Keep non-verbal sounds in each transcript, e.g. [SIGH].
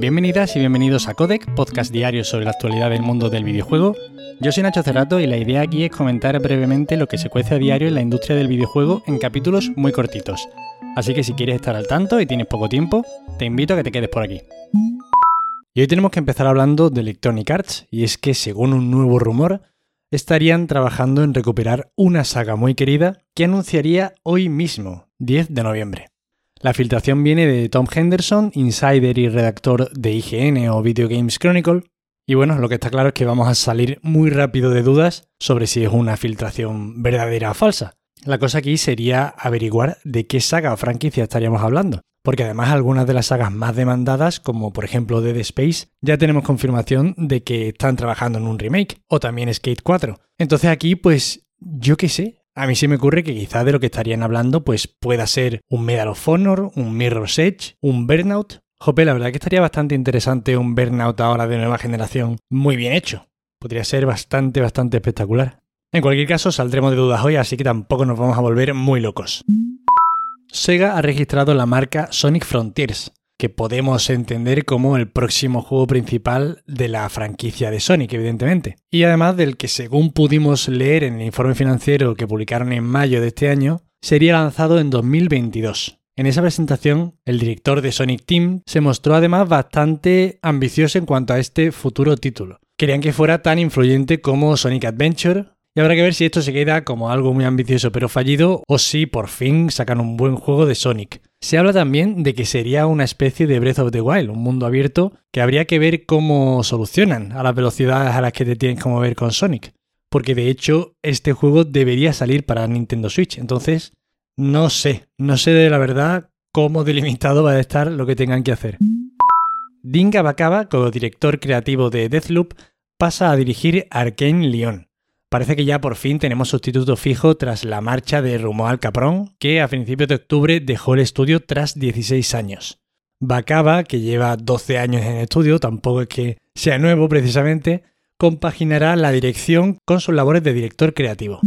Bienvenidas y bienvenidos a Codec, podcast diario sobre la actualidad del mundo del videojuego. Yo soy Nacho Cerrato y la idea aquí es comentar brevemente lo que se cuece a diario en la industria del videojuego en capítulos muy cortitos. Así que si quieres estar al tanto y tienes poco tiempo, te invito a que te quedes por aquí. Y hoy tenemos que empezar hablando de Electronic Arts, y es que según un nuevo rumor, estarían trabajando en recuperar una saga muy querida que anunciaría hoy mismo, 10 de noviembre. La filtración viene de Tom Henderson, insider y redactor de IGN o Video Games Chronicle, y bueno, lo que está claro es que vamos a salir muy rápido de dudas sobre si es una filtración verdadera o falsa. La cosa aquí sería averiguar de qué saga o franquicia estaríamos hablando, porque además algunas de las sagas más demandadas, como por ejemplo Dead Space, ya tenemos confirmación de que están trabajando en un remake, o también Skate 4. Entonces aquí, pues, yo qué sé, a mí se me ocurre que quizás de lo que estarían hablando pues pueda ser un Medal of Honor, un Mirror's Edge, un Burnout. Jope, la verdad que estaría bastante interesante un Burnout ahora de nueva generación muy bien hecho. Podría ser bastante, bastante espectacular. En cualquier caso, saldremos de dudas hoy, así que tampoco nos vamos a volver muy locos. Sega ha registrado la marca Sonic Frontiers, que podemos entender como el próximo juego principal de la franquicia de Sonic, evidentemente. Y además del que, según pudimos leer en el informe financiero que publicaron en mayo de este año, sería lanzado en 2022. En esa presentación, el director de Sonic Team se mostró además bastante ambicioso en cuanto a este futuro título. Querían que fuera tan influyente como Sonic Adventure, y habrá que ver si esto se queda como algo muy ambicioso pero fallido o si por fin sacan un buen juego de Sonic. Se habla también de que sería una especie de Breath of the Wild, un mundo abierto que habría que ver cómo solucionan a las velocidades a las que te tienes que mover con Sonic. Porque de hecho este juego debería salir para Nintendo Switch. Entonces, no sé, no sé de la verdad cómo [LAUGHS] delimitado va a estar lo que tengan que hacer. Dinga Bakaba, como director creativo de Deathloop, pasa a dirigir Arkane Lyon. Parece que ya por fin tenemos sustituto fijo tras la marcha de Romuald Caprón, que a principios de octubre dejó el estudio tras 16 años. Bacaba, que lleva 12 años en el estudio, tampoco es que sea nuevo precisamente, compaginará la dirección con sus labores de director creativo.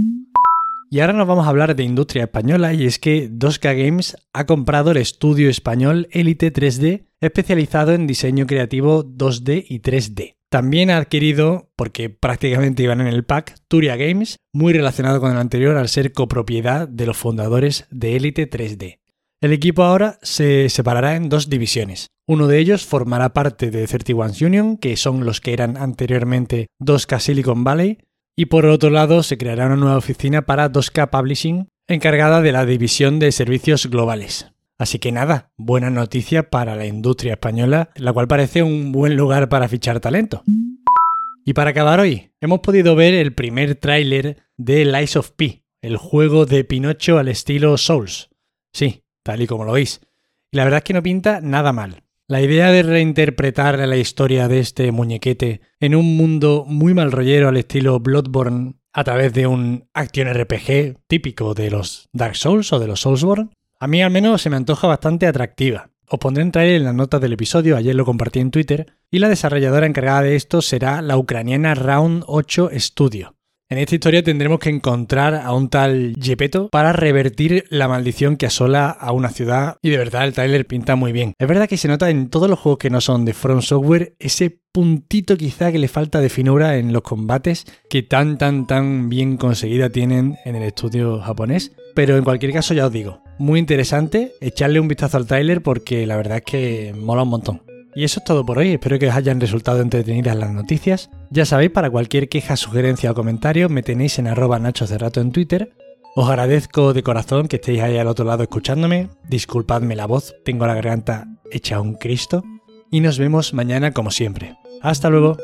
Y ahora nos vamos a hablar de industria española y es que 2K Games ha comprado el estudio español Elite 3D especializado en diseño creativo 2D y 3D. También ha adquirido, porque prácticamente iban en el pack, Turia Games, muy relacionado con el anterior al ser copropiedad de los fundadores de Elite 3D. El equipo ahora se separará en dos divisiones. Uno de ellos formará parte de 31 Union, que son los que eran anteriormente 2K Silicon Valley, y por otro lado se creará una nueva oficina para 2K Publishing, encargada de la división de servicios globales. Así que nada, buena noticia para la industria española, la cual parece un buen lugar para fichar talento. Y para acabar hoy, hemos podido ver el primer tráiler de Lies of P, el juego de Pinocho al estilo Souls. Sí, tal y como lo veis. Y la verdad es que no pinta nada mal. La idea de reinterpretar la historia de este muñequete en un mundo muy mal rollero al estilo Bloodborne a través de un action RPG típico de los Dark Souls o de los Soulsborne a mí al menos se me antoja bastante atractiva. Os pondré en trailer en las notas del episodio, ayer lo compartí en Twitter, y la desarrolladora encargada de esto será la ucraniana Round 8 Studio. En esta historia tendremos que encontrar a un tal Gepetto para revertir la maldición que asola a una ciudad y de verdad el trailer pinta muy bien. Es verdad que se nota en todos los juegos que no son de From Software ese puntito quizá que le falta de finura en los combates que tan tan tan bien conseguida tienen en el estudio japonés. Pero en cualquier caso ya os digo, muy interesante, echarle un vistazo al trailer porque la verdad es que mola un montón. Y eso es todo por hoy, espero que os hayan resultado entretenidas las noticias. Ya sabéis, para cualquier queja, sugerencia o comentario me tenéis en arroba en Twitter. Os agradezco de corazón que estéis ahí al otro lado escuchándome. Disculpadme la voz, tengo la garganta hecha un Cristo. Y nos vemos mañana como siempre. Hasta luego.